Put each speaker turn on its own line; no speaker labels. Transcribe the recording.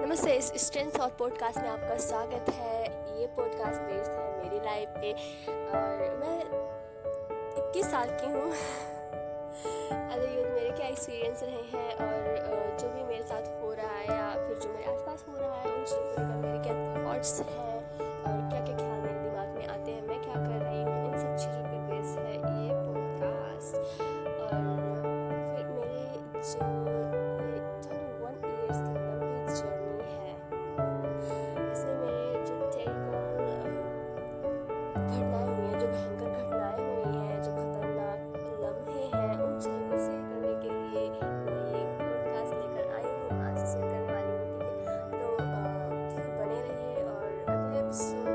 नमस्ते, इस स्ट्रेंथ और पॉडकास्ट में आपका स्वागत है। ये पॉडकास्ट बेस्ड है मेरी लाइफ पे, और मैं इक्कीस साल की हूँ। एज यूथ मेरे क्या एक्सपीरियंस रहे हैं, और जो भी मेरे साथ हो रहा है, या फिर जो मेरे आसपास हो रहा है, उन चीज़ों पर मेरे क्या थॉट्स हैं, और क्या क्या ख्याल मेरे दिमाग में आते हैं, मैं क्या कर रही हूँ, इन सब चीज़ों पर बेस है ये पॉडकास्ट और फिर मेरे जो ट्वेंटी वन ईयर्स घटनाएँ हुई हैं, जो भयंकर घटनाएँ हुई हैं, जो खतरनाक लम्हे हैं उन सबको शेयर करने के लिए मैं पॉडकास्ट लेकर आई हूँ, आज शेयर करने वाली हूँ। तो बने रहिए और अगले एपिसोड